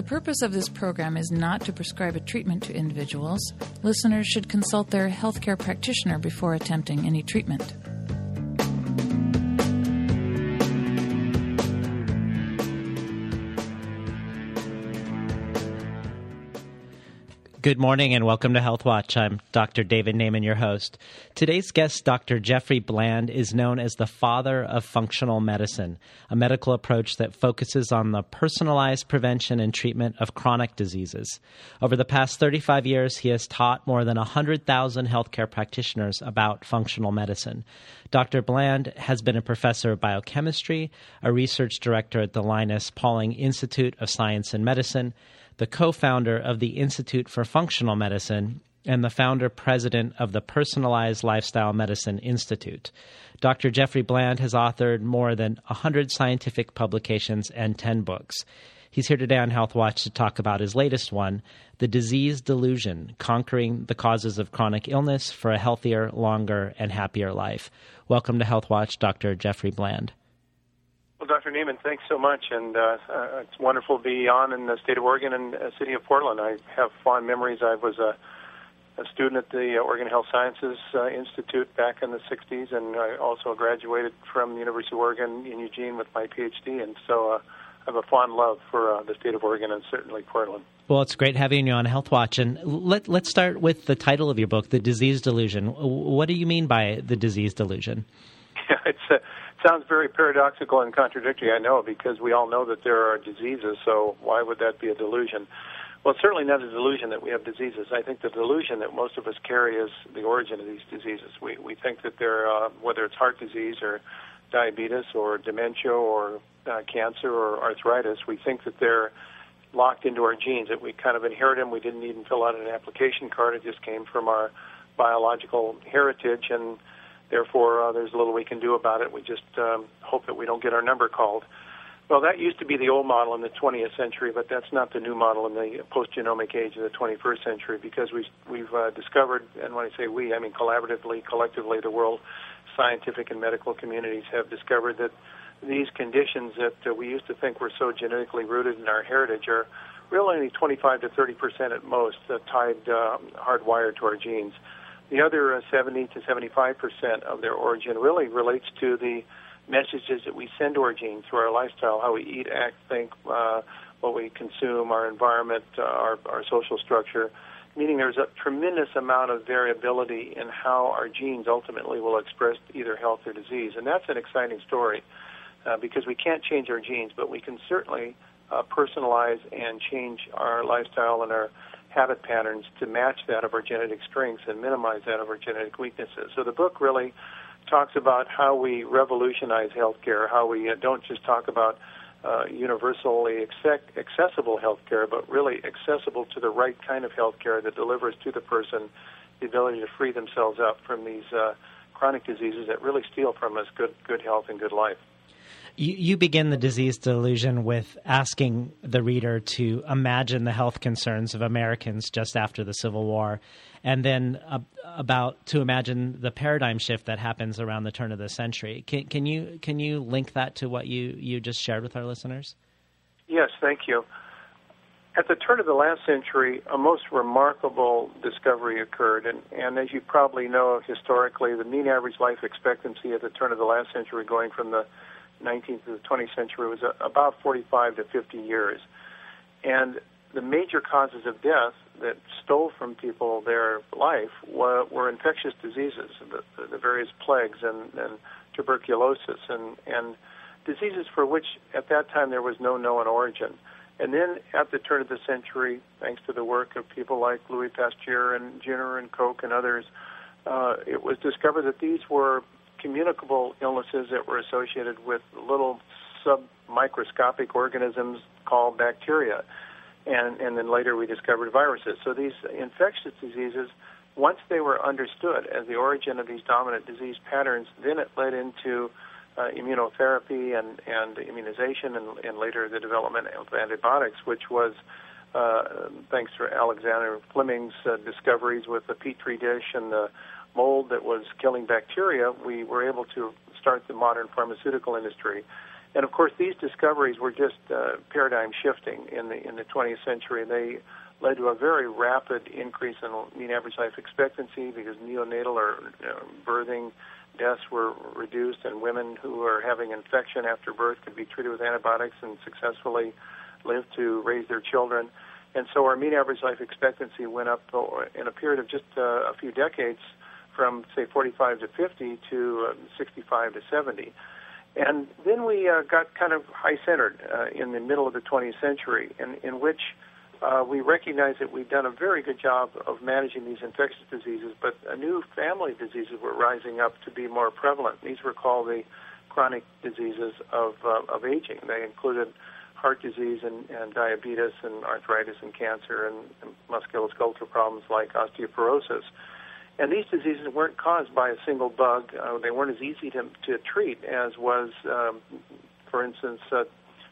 The purpose of this program is not to prescribe a treatment to individuals. Listeners should consult their healthcare practitioner before attempting any treatment. Good morning and welcome to Health Watch. I'm Dr. David Naiman, your host. Today's guest, Dr. Jeffrey Bland, is known as the father of functional medicine, a medical approach that focuses on the personalized prevention and treatment of chronic diseases. Over the past 35 years, he has taught more than 100,000 healthcare practitioners about functional medicine. Dr. Bland has been a professor of biochemistry, a research director at the Linus Pauling Institute of Science and Medicine, the co founder of the Institute for Functional Medicine and the founder president of the Personalized Lifestyle Medicine Institute. Dr. Jeffrey Bland has authored more than 100 scientific publications and 10 books. He's here today on Health Watch to talk about his latest one, The Disease Delusion Conquering the Causes of Chronic Illness for a Healthier, Longer, and Happier Life. Welcome to Health Watch, Dr. Jeffrey Bland. Dr. Naiman, thanks so much, and uh, uh, it's wonderful to be on in the state of Oregon and uh, city of Portland. I have fond memories. I was a, a student at the Oregon Health Sciences uh, Institute back in the 60s, and I also graduated from the University of Oregon in Eugene with my PhD, and so uh, I have a fond love for uh, the state of Oregon and certainly Portland. Well, it's great having you on Health Watch. And let, let's start with the title of your book, The Disease Delusion. What do you mean by the disease delusion? Sounds very paradoxical and contradictory, I know, because we all know that there are diseases, so why would that be a delusion? Well, it's certainly not a delusion that we have diseases. I think the delusion that most of us carry is the origin of these diseases. We, we think that they're, uh, whether it's heart disease or diabetes or dementia or uh, cancer or arthritis, we think that they're locked into our genes, that we kind of inherit them. We didn't even fill out an application card. It just came from our biological heritage, and Therefore, uh, there's little we can do about it. We just um, hope that we don't get our number called. Well, that used to be the old model in the 20th century, but that's not the new model in the post-genomic age of the 21st century because we've, we've uh, discovered, and when I say we, I mean collaboratively, collectively, the world scientific and medical communities have discovered that these conditions that uh, we used to think were so genetically rooted in our heritage are really only 25 to 30 percent at most uh, tied, uh, hardwired to our genes. The other uh, 70 to 75 percent of their origin really relates to the messages that we send to our genes through our lifestyle, how we eat, act, think, uh, what we consume, our environment, uh, our, our social structure. Meaning there's a tremendous amount of variability in how our genes ultimately will express either health or disease. And that's an exciting story uh, because we can't change our genes, but we can certainly uh, personalize and change our lifestyle and our habit patterns to match that of our genetic strengths and minimize that of our genetic weaknesses. So the book really talks about how we revolutionize healthcare, how we uh, don't just talk about uh, universally accessible healthcare, but really accessible to the right kind of healthcare that delivers to the person the ability to free themselves up from these uh, chronic diseases that really steal from us good good health and good life. You, you begin the disease delusion with asking the reader to imagine the health concerns of Americans just after the Civil War, and then uh, about to imagine the paradigm shift that happens around the turn of the century. Can, can you can you link that to what you, you just shared with our listeners? Yes, thank you. At the turn of the last century, a most remarkable discovery occurred, and, and as you probably know historically, the mean average life expectancy at the turn of the last century, going from the 19th to the 20th century was about 45 to 50 years. And the major causes of death that stole from people their life were, were infectious diseases, the, the various plagues and, and tuberculosis, and, and diseases for which at that time there was no known origin. And then at the turn of the century, thanks to the work of people like Louis Pasteur and Jenner and Koch and others, uh, it was discovered that these were communicable illnesses that were associated with little submicroscopic organisms called bacteria. And, and then later we discovered viruses. So these infectious diseases, once they were understood as the origin of these dominant disease patterns, then it led into uh, immunotherapy and, and immunization and, and later the development of antibiotics, which was uh, thanks to Alexander Fleming's uh, discoveries with the petri dish and the mold that was killing bacteria, we were able to start the modern pharmaceutical industry. And of course, these discoveries were just uh, paradigm shifting in the in the 20th century. They led to a very rapid increase in mean average life expectancy because neonatal or uh, birthing deaths were reduced, and women who are having infection after birth could be treated with antibiotics and successfully live to raise their children. And so our mean average life expectancy went up in a period of just uh, a few decades from, say, 45 to 50 to uh, 65 to 70. And then we uh, got kind of high centered uh, in the middle of the 20th century, in, in which uh, we recognized that we've done a very good job of managing these infectious diseases, but a new family of diseases were rising up to be more prevalent. These were called the chronic diseases of, uh, of aging. They included heart disease and, and diabetes and arthritis and cancer and, and musculoskeletal problems like osteoporosis. And these diseases weren't caused by a single bug. Uh, they weren't as easy to, to treat as was, um, for instance, uh,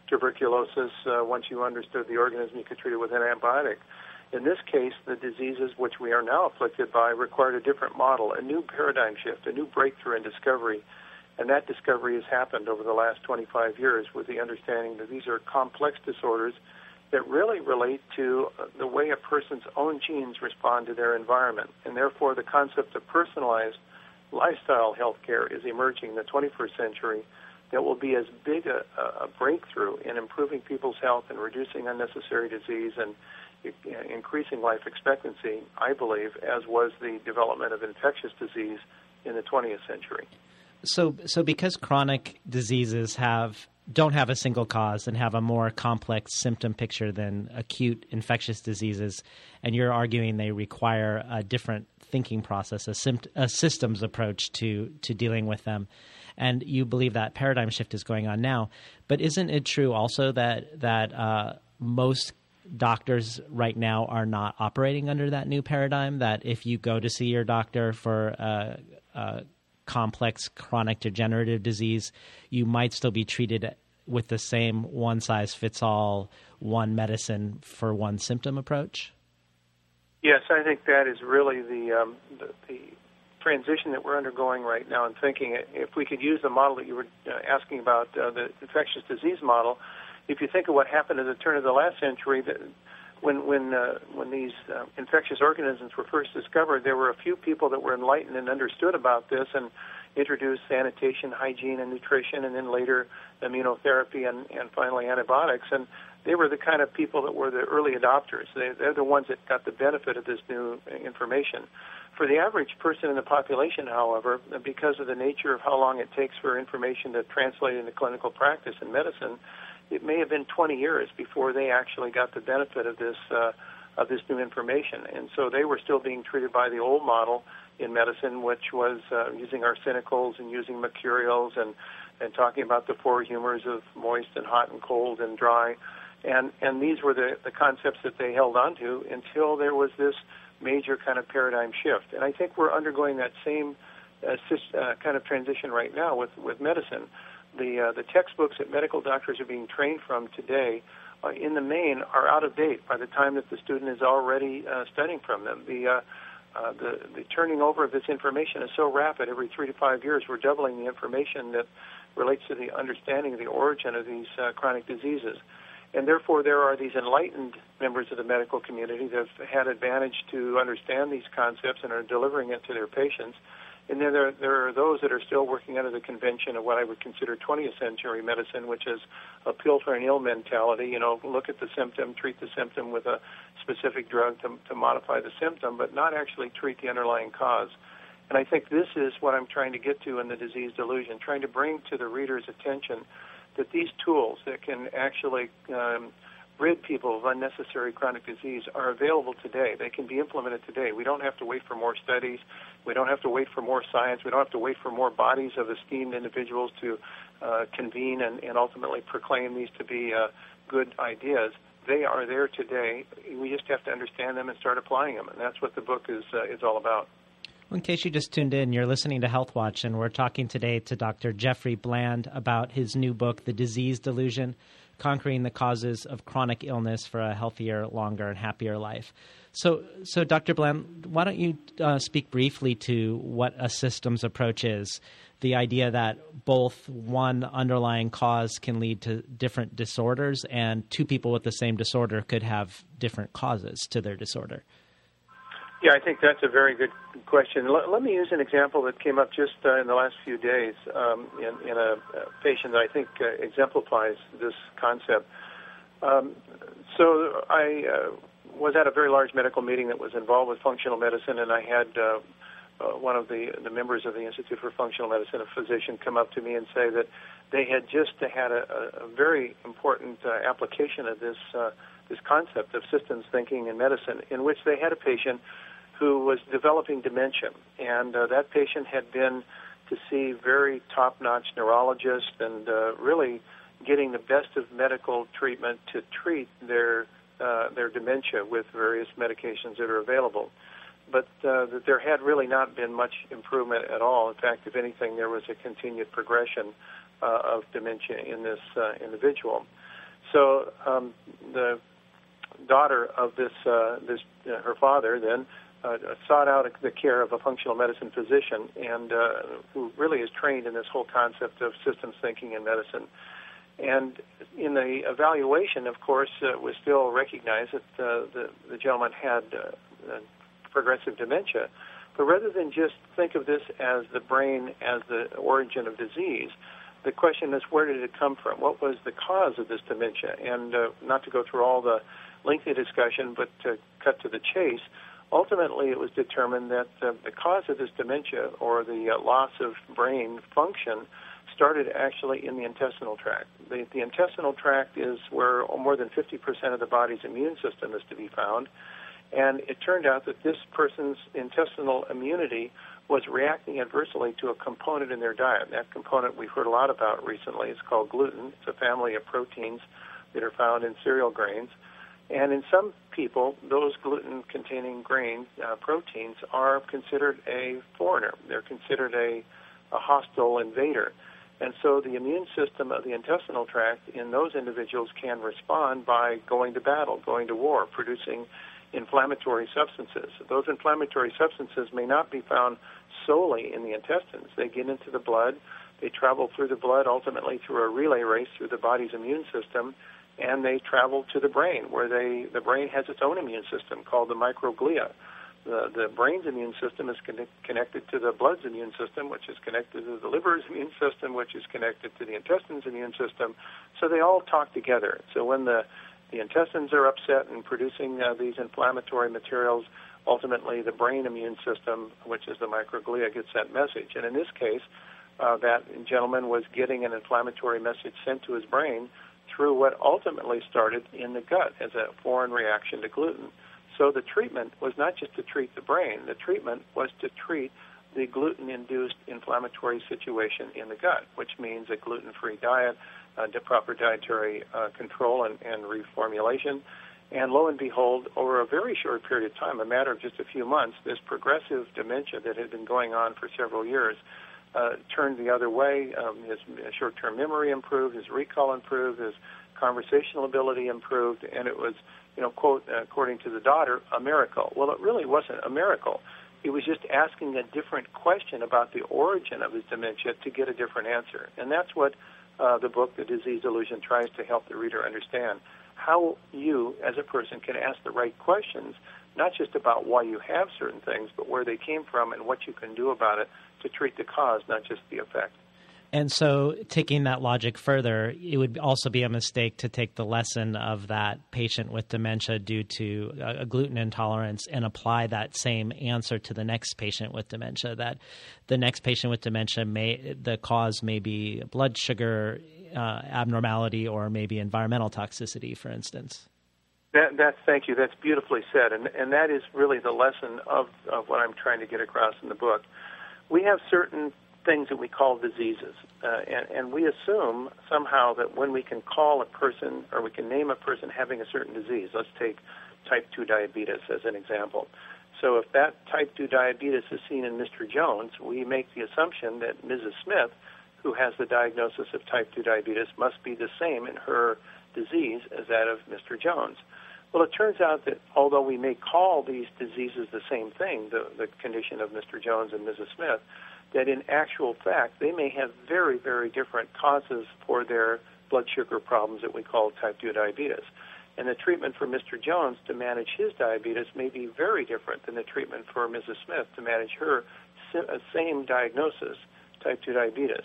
tuberculosis. Uh, once you understood the organism, you could treat it with an antibiotic. In this case, the diseases which we are now afflicted by required a different model, a new paradigm shift, a new breakthrough in discovery and that discovery has happened over the last 25 years with the understanding that these are complex disorders that really relate to uh, the way a person's own genes respond to their environment. And therefore, the concept of personalized lifestyle health care is emerging in the 21st century that will be as big a, a breakthrough in improving people's health and reducing unnecessary disease and increasing life expectancy, I believe, as was the development of infectious disease in the 20th century. So, so because chronic diseases have don't have a single cause and have a more complex symptom picture than acute infectious diseases, and you're arguing they require a different thinking process, a, a systems approach to to dealing with them, and you believe that paradigm shift is going on now. But isn't it true also that that uh, most doctors right now are not operating under that new paradigm? That if you go to see your doctor for uh, uh, complex chronic degenerative disease, you might still be treated with the same one size fits all, one medicine for one symptom approach? Yes, I think that is really the, um, the, the transition that we're undergoing right now in thinking. If we could use the model that you were uh, asking about, uh, the infectious disease model, if you think of what happened at the turn of the last century, that when when uh, when these uh, infectious organisms were first discovered, there were a few people that were enlightened and understood about this and introduced sanitation, hygiene, and nutrition, and then later immunotherapy and and finally antibiotics. And they were the kind of people that were the early adopters. They, they're the ones that got the benefit of this new information. For the average person in the population, however, because of the nature of how long it takes for information to translate into clinical practice in medicine, it may have been 20 years before they actually got the benefit of this uh, of this new information, and so they were still being treated by the old model in medicine, which was uh, using arsenicals and using mercurials and and talking about the four humors of moist and hot and cold and dry, and and these were the the concepts that they held on to until there was this major kind of paradigm shift, and I think we're undergoing that same uh, uh, kind of transition right now with with medicine the uh, the textbooks that medical doctors are being trained from today, uh, in the main, are out of date by the time that the student is already uh, studying from them. The uh, uh, the, the turning over of this information is so rapid. Every three to five years, we're doubling the information that relates to the understanding of the origin of these uh, chronic diseases. And therefore, there are these enlightened members of the medical community that have had advantage to understand these concepts and are delivering it to their patients. And then there, there are those that are still working under the convention of what I would consider 20th century medicine, which is a pill for an ill mentality. You know, look at the symptom, treat the symptom with a specific drug to, to modify the symptom, but not actually treat the underlying cause. And I think this is what I'm trying to get to in the disease delusion, trying to bring to the reader's attention that these tools that can actually um, rid people of unnecessary chronic disease are available today. They can be implemented today. We don't have to wait for more studies. We don't have to wait for more science. We don't have to wait for more bodies of esteemed individuals to uh, convene and, and ultimately proclaim these to be uh, good ideas. They are there today. We just have to understand them and start applying them, and that's what the book is uh, is all about. In case you just tuned in, you're listening to Health Watch, and we're talking today to Dr. Jeffrey Bland about his new book, The Disease Delusion conquering the causes of chronic illness for a healthier, longer, and happier life. So, so Dr. Bland, why don't you uh, speak briefly to what a systems approach is? The idea that both one underlying cause can lead to different disorders, and two people with the same disorder could have different causes to their disorder. Yeah, I think that's a very good question. Let, let me use an example that came up just uh, in the last few days um, in, in, a, a, patient that I think uh, exemplifies this concept. Um, so I uh, was at a very large medical meeting that was involved with functional medicine, and I had uh, uh, one of the, the members of the Institute for Functional Medicine, a physician, come up to me and say that they had just had a, a very important uh, application of this this concept of systems thinking in medicine, in which they had a patient who was developing dementia, and uh, that patient had been to see very top-notch neurologists and uh, really getting the best of medical treatment to treat their uh, their dementia with various medications that are available. But uh, there had really not been much improvement at all. In fact, if anything, there was a continued progression uh, of dementia in this uh, individual. So um, the daughter of this uh, this uh, her father then uh, sought out the care of a functional medicine physician and uh, who really is trained in this whole concept of systems thinking in medicine. And in the evaluation, of course, uh, was still recognized that uh, the, the gentleman had uh, uh, progressive dementia. But rather than just think of this as the brain as the origin of disease, the question is where did it come from? What was the cause of this dementia? And uh, not to go through all the lengthy discussion, but to cut to the chase, ultimately it was determined that uh, the cause of this dementia or the uh, loss of brain function started actually in the intestinal tract. The, the intestinal tract is where more than 50% of the body's immune system is to be found. And it turned out that this person's intestinal immunity was reacting adversely to a component in their diet. And that component we've heard a lot about recently. It's called gluten. It's a family of proteins that are found in cereal grains. And in some people, those gluten containing grain uh, proteins are considered a foreigner. They're considered a, a hostile invader. And so the immune system of the intestinal tract in those individuals can respond by going to battle, going to war, producing inflammatory substances. Those inflammatory substances may not be found solely in the intestines. They get into the blood, they travel through the blood, ultimately through a relay race through the body's immune system, and they travel to the brain, where they the brain has its own immune system called the microglia. The, the brain's immune system is connected to the blood's immune system, which is connected to the liver's immune system, which is connected to the intestine's immune system. So they all talk together. So when the the intestines are upset and producing uh, these inflammatory materials, ultimately the brain immune system, which is the microglia, gets that message. And in this case, uh, that gentleman was getting an inflammatory message sent to his brain through what ultimately started in the gut as a foreign reaction to gluten. So the treatment was not just to treat the brain, the treatment was to treat the gluten induced inflammatory situation in the gut, which means a gluten free diet, uh, proper dietary uh, control and, and reformulation. And lo and behold, over a very short period of time, a matter of just a few months, this progressive dementia that had been going on for several years uh, turned the other way. Um, his short-term memory improved, his recall improved, his conversational ability improved, and it was, you know, quote according to the daughter, a miracle. Well, it really wasn't a miracle. He was just asking a different question about the origin of his dementia to get a different answer, and that's what uh, the book, The Disease Illusion, tries to help the reader understand. How you, as a person, can ask the right questions, not just about why you have certain things, but where they came from and what you can do about it to treat the cause, not just the effect. And so, taking that logic further, it would also be a mistake to take the lesson of that patient with dementia due to a gluten intolerance and apply that same answer to the next patient with dementia. That the next patient with dementia may the cause may be blood sugar uh, abnormality or maybe environmental toxicity, for instance. That, thank you. That's beautifully said, and and that is really the lesson of of what I'm trying to get across in the book we have certain things that we call diseases, uh, and, and we assume somehow that when we can call a person or we can name a person having a certain disease, let's take type 2 diabetes as an example. So if that type 2 diabetes is seen in Mr. Jones, we make the assumption that Mrs. Smith who has the diagnosis of type 2 diabetes must be the same in her disease as that of Mr. Jones. Well, it turns out that although we may call these diseases the same thing, the, the condition of Mr. Jones and Mrs. Smith, that in actual fact they may have very, very different causes for their blood sugar problems that we call type 2 diabetes. And the treatment for Mr. Jones to manage his diabetes may be very different than the treatment for Mrs. Smith to manage her uh, same diagnosis, type 2 diabetes.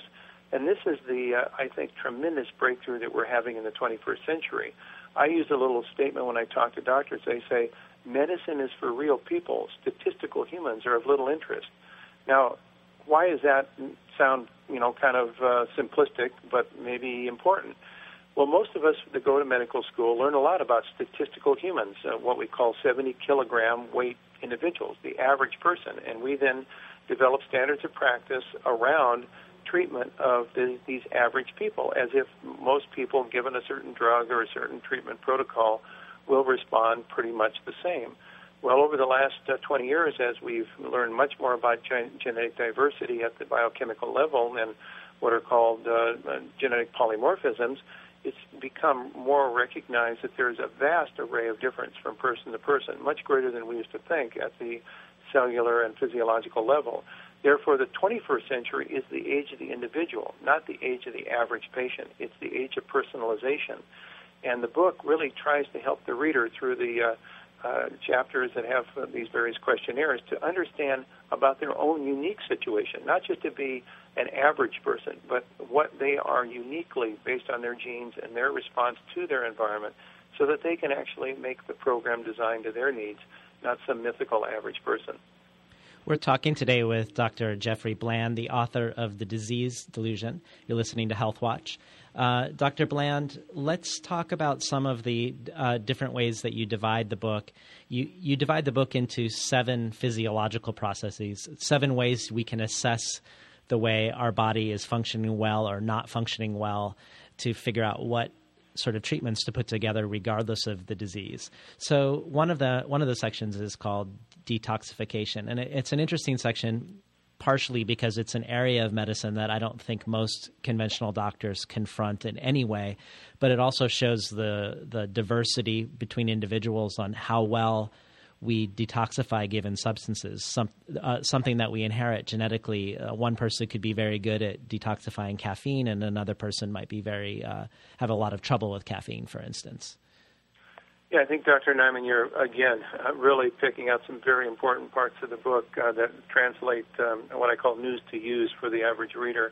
And this is the, uh, I think, tremendous breakthrough that we're having in the 21st century. I use a little statement when I talk to doctors. They say, medicine is for real people. Statistical humans are of little interest. Now, why does that sound, you know, kind of uh, simplistic, but maybe important? Well, most of us that go to medical school learn a lot about statistical humans, uh, what we call 70 kilogram weight individuals, the average person, and we then develop standards of practice around treatment of the, these average people, as if most people, given a certain drug or a certain treatment protocol, will respond pretty much the same. Well, over the last uh, 20 years, as we've learned much more about gen- genetic diversity at the biochemical level and what are called uh, genetic polymorphisms, it's become more recognized that there's a vast array of difference from person to person, much greater than we used to think at the cellular and physiological level. Therefore, the 21st century is the age of the individual, not the age of the average patient. It's the age of personalization. And the book really tries to help the reader through the uh, uh, chapters that have uh, these various questionnaires to understand about their own unique situation, not just to be an average person, but what they are uniquely based on their genes and their response to their environment so that they can actually make the program designed to their needs, not some mythical average person. We're talking today with Dr. Jeffrey Bland, the author of The Disease Delusion. You're listening to Health Watch. Uh, Dr. Bland, let's talk about some of the uh, different ways that you divide the book. You, you divide the book into seven physiological processes, seven ways we can assess the way our body is functioning well or not functioning well to figure out what sort of treatments to put together regardless of the disease. So one of the one of the sections is called detoxification. And it's an interesting section, partially because it's an area of medicine that I don't think most conventional doctors confront in any way, but it also shows the, the diversity between individuals on how well we detoxify given substances, some, uh, something that we inherit genetically. Uh, one person could be very good at detoxifying caffeine, and another person might be very uh, have a lot of trouble with caffeine, for instance. Yeah, I think Dr. Naiman, you're again uh, really picking out some very important parts of the book uh, that translate um, what I call news to use for the average reader.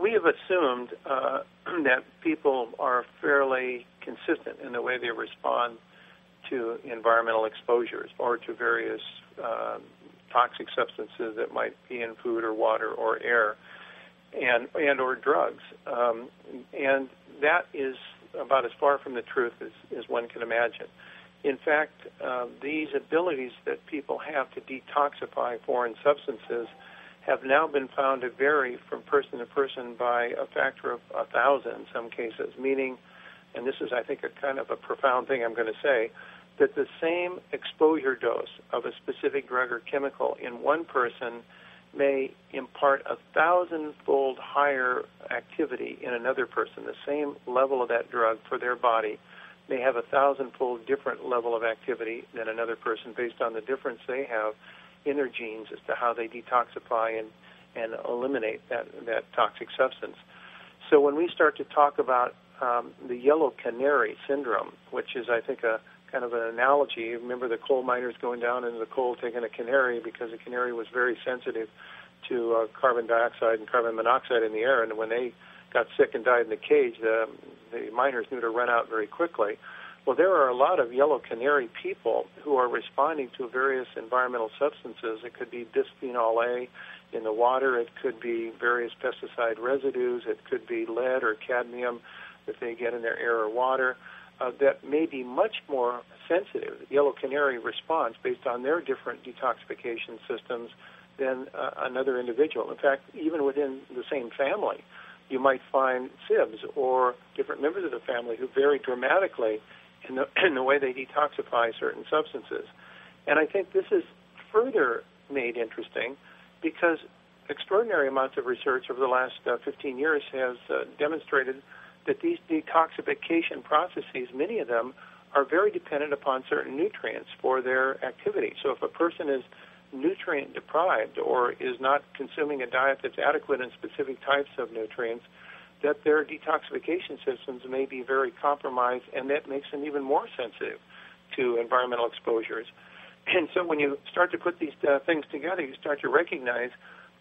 We have assumed uh, that people are fairly consistent in the way they respond to environmental exposures or to various uh, toxic substances that might be in food or water or air, and and or drugs. Um, and that is about as far from the truth as, as one can imagine. In fact, uh, these abilities that people have to detoxify foreign substances have now been found to vary from person to person by a factor of a thousand in some cases, meaning, and this is, I think, a kind of a profound thing I'm going to say, that the same exposure dose of a specific drug or chemical in one person may impart a thousandfold higher activity in another person. The same level of that drug for their body may have a thousandfold different level of activity than another person based on the difference they have in their genes as to how they detoxify and, and eliminate that, that toxic substance. So when we start to talk about um, the yellow canary syndrome, which is, I think, a kind of an analogy. Remember the coal miners going down into the coal taking a canary because the canary was very sensitive to uh, carbon dioxide and carbon monoxide in the air, and when they got sick and died in the cage, the, the miners knew to run out very quickly. Well, there are a lot of yellow canary people who are responding to various environmental substances. It could be bisphenol A in the water. It could be various pesticide residues. It could be lead or cadmium that they get in their air or water uh, that may be much more sensitive. Yellow canary responds based on their different detoxification systems than uh, another individual. In fact, even within the same family, you might find sibs or different members of the family who vary dramatically in the, in the way they detoxify certain substances. And I think this is further made interesting because extraordinary amounts of research over the last uh, 15 years has uh, demonstrated that these detoxification processes, many of them, are very dependent upon certain nutrients for their activity. So if a person is nutrient deprived or is not consuming a diet that's adequate in specific types of nutrients, that their detoxification systems may be very compromised, and that makes them even more sensitive to environmental exposures. And so when you start to put these uh, things together, you start to recognize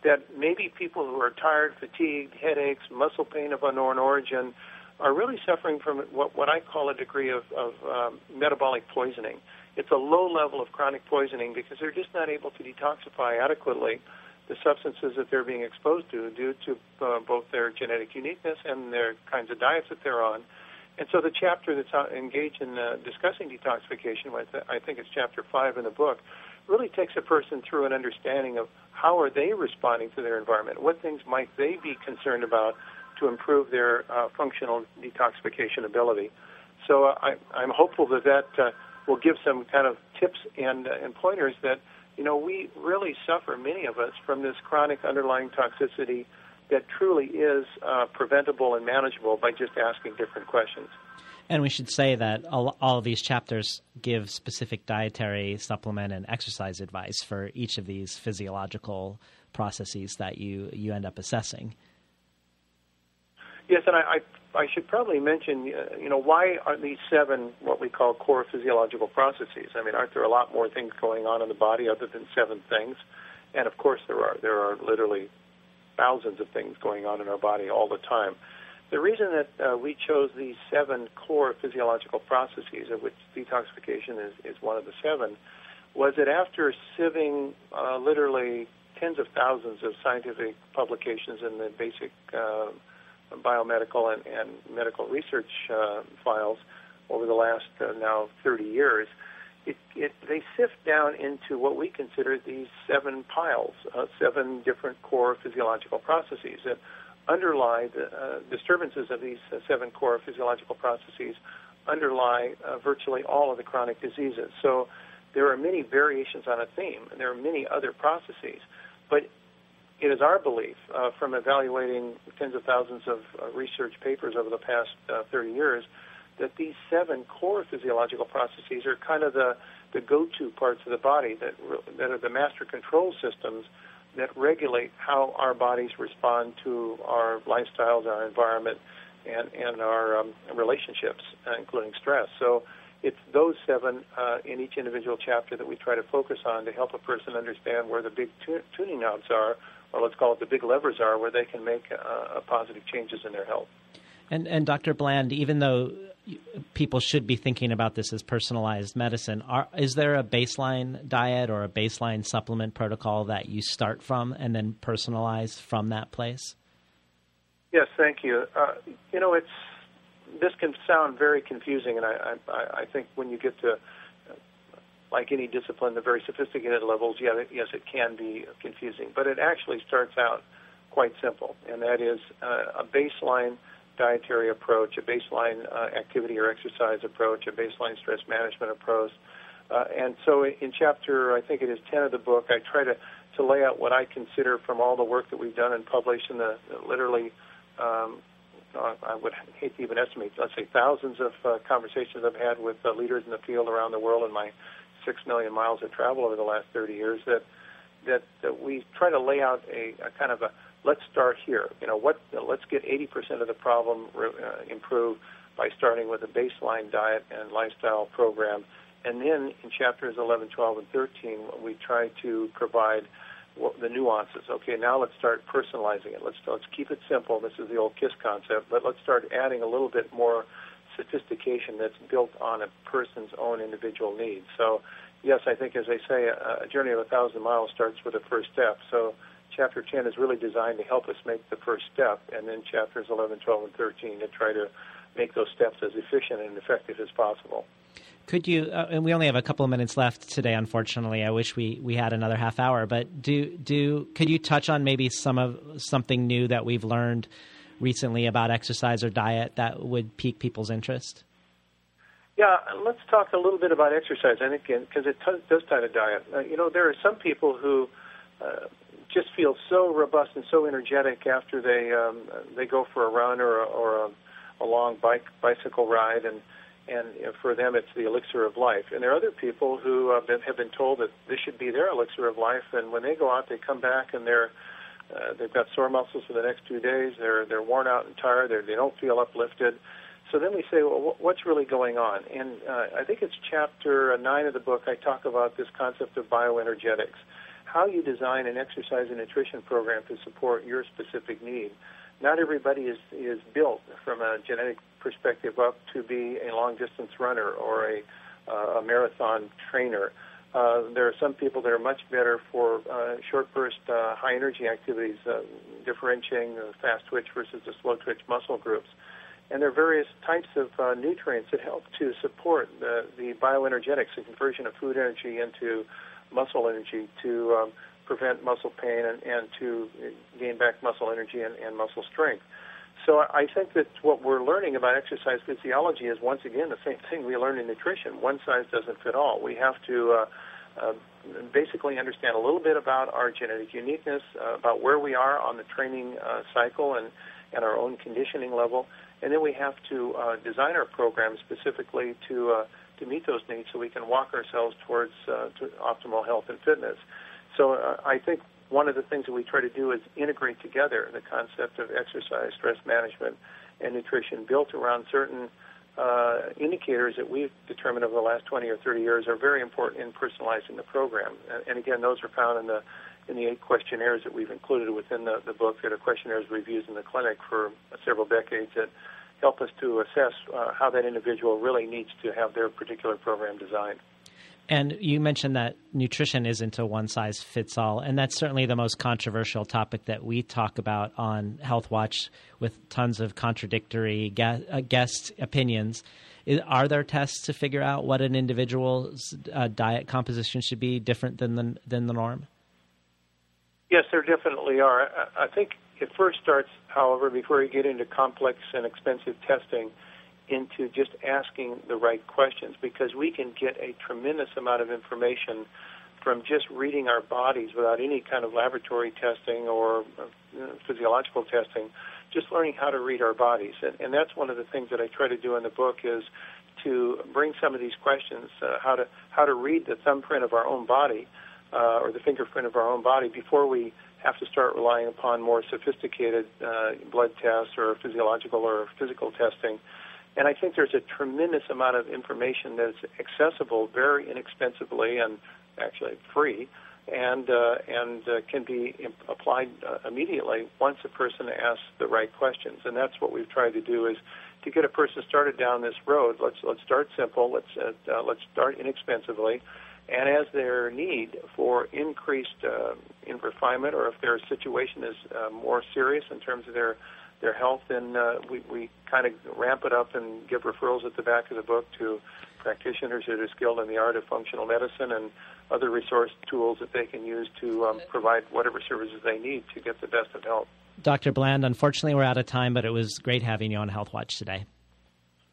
that maybe people who are tired, fatigued, headaches, muscle pain of unknown origin are really suffering from what, what I call a degree of, of um, metabolic poisoning. It's a low level of chronic poisoning because they're just not able to detoxify adequately the substances that they're being exposed to due to uh, both their genetic uniqueness and their kinds of diets that they're on. And so the chapter that's engaged in uh, discussing detoxification, I think it's chapter five in the book, really takes a person through an understanding of how are they responding to their environment, what things might they be concerned about to improve their uh, functional detoxification ability. So uh, I, I'm hopeful that that uh, will give some kind of tips and, uh, and pointers that you know we really suffer many of us from this chronic underlying toxicity that truly is uh, preventable and manageable by just asking different questions. And we should say that all, all, of these chapters give specific dietary, supplement, and exercise advice for each of these physiological processes that you, you end up assessing. Yes, and I, I, I should probably mention, uh, you know, why are these seven what we call core physiological processes? I mean, aren't there a lot more things going on in the body other than seven things? And of course, there are. There are literally thousands of things going on in our body all the time. The reason that uh, we chose these seven core physiological processes, of which detoxification is, is one of the seven, was that after sieving uh, literally tens of thousands of scientific publications in the basic uh, biomedical and, and, medical research uh, files over the last uh, now 30 years, it, it, they sift down into what we consider these seven piles, uh, seven different core physiological processes that underlie the uh, disturbances of these uh, seven core physiological processes underlie uh, virtually all of the chronic diseases. So there are many variations on a theme, and there are many other processes. But it is our belief, uh, from evaluating tens of thousands of uh, research papers over the past 30 years, that these seven core physiological processes are kind of the, the go-to parts of the body that, that are the master control systems that regulate how our bodies respond to our lifestyles, our environment, and, and our um, relationships, uh, including stress. So it's those seven uh, in each individual chapter that we try to focus on to help a person understand where the big tu- tuning knobs are, or let's call it the big levers are, where they can make uh, positive changes in their health. And, and Dr. Bland, even though people should be thinking about this as personalized medicine. Are, is there a baseline diet or a baseline supplement protocol that you start from and then personalize from that place? Yes, thank you. Uh, you know, it's this can sound very confusing, and I, I, I think when you get to like any discipline, the very sophisticated levels, yeah, yes, it can be confusing, but it actually starts out quite simple, and that is uh, a baseline dietary approach, a baseline uh, activity or exercise approach, a baseline stress management approach. Uh, and so in chapter, I think it is 10 of the book, I try to, to lay out what I consider from all the work that we've done and published in the, the literally, um, uh, I would hate to even estimate, let's say thousands of uh, conversations I've had with uh, leaders in the field around the world in my six million miles of travel over the last 30 years that, that, that we try to lay out a, a kind of a, let's start here. You know, what? Let's get 80% of the problem uh, improved by starting with a baseline diet and lifestyle program, and then in chapters 11, 12, and 13, we try to provide the nuances. Okay, now let's start personalizing it. Let's let's keep it simple. This is the old KISS concept, but let's start adding a little bit more sophistication that's built on a person's own individual needs. So, yes, I think as they say, a, a journey of a thousand miles starts with a first step. So chapter 10 is really designed to help us make the first step, and then chapters 11, 12, and 13 to try to make those steps as efficient and effective as possible. Could you? Uh, and we only have a couple of minutes left today. Unfortunately, I wish we, we had another half hour. But do do could you touch on maybe some of something new that we've learned recently about exercise or diet that would pique people's interest? Yeah, let's talk a little bit about exercise. I think because it t- does tie to diet. Uh, you know, there are some people who uh, just feel so robust and so energetic after they um, they go for a run or a, or a, a long bike bicycle ride, and and you know, for them it's the elixir of life. And there are other people who have been, have been told that this should be their elixir of life, and when they go out, they come back and they're uh, they've got sore muscles for the next two days. They're they're worn out and tired. They're, they don't feel uplifted. So then we say, well, what's really going on? And uh, I think it's chapter nine of the book. I talk about this concept of bioenergetics, how you design an exercise and nutrition program to support your specific need. Not everybody is is built from a genetic perspective up to be a long distance runner or a, uh, a marathon trainer. Uh, there are some people that are much better for uh, short burst, uh, high energy activities, uh, differentiating the fast twitch versus the slow twitch muscle groups. And there are various types of uh, nutrients that help to support the, the bioenergetics, the conversion of food energy into muscle energy to um, prevent muscle pain and, and to gain back muscle energy and, and muscle strength. So I think that what we're learning about exercise physiology is once again the same thing we learn in nutrition. One size doesn't fit all. We have to uh, uh, basically understand a little bit about our genetic uniqueness, uh, about where we are on the training uh, cycle and, and our own conditioning level, and then we have to uh, design our program specifically to uh, to meet those needs so we can walk ourselves towards to optimal health and fitness. So I think one of the things that we try to do is integrate together the concept of exercise, stress management, and nutrition built around certain uh, indicators that we've determined over the last 20 or 30 years are very important in personalizing the program. And, again, those are found in the in the eight questionnaires that we've included within the, the book that are questionnaires we've used in the clinic for several decades that help us to assess uh, how that individual really needs to have their particular program designed. And you mentioned that nutrition isn't a one size fits all, and that's certainly the most controversial topic that we talk about on Health Watch with tons of contradictory guest, uh, opinions. Are there tests to figure out what an individual's uh, diet composition should be different than the, than the norm? Yes, there definitely are. I think it first starts, however, before you get into complex and expensive testing into just asking the right questions because we can get a tremendous amount of information from just reading our bodies without any kind of laboratory testing or uh, physiological testing, just learning how to read our bodies. And, and that's one of the things that I try to do in the book is to bring some of these questions, uh, how to how to read the thumbprint of our own body uh, or the fingerprint of our own body before we have to start relying upon more sophisticated uh, blood tests or physiological or physical testing and I think there's a tremendous amount of information that's accessible very inexpensively and actually free, and uh, and uh, can be imp- applied uh, immediately once a person asks the right questions. And that's what we've tried to do is to get a person started down this road. Let's let's start simple. Let's uh, uh, let's start inexpensively. And as their need for increased uh, in refinement, or if their situation is uh, more serious in terms of their their health, and uh, we, we kind of ramp it up and give referrals at the back of the book to practitioners that are skilled in the art of functional medicine and other resource tools that they can use to um, provide whatever services they need to get the best of health. Dr. Bland, unfortunately, we're out of time, but it was great having you on Health Watch today.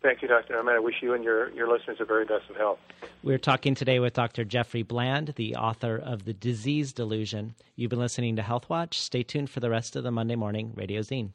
Thank you, Dr. Norman. I wish you and your, your listeners the very best of health. We're talking today with Dr. Jeffrey Bland, the author of The Disease Delusion. You've been listening to Health Watch. Stay tuned for the rest of the Monday Morning Radio Zine.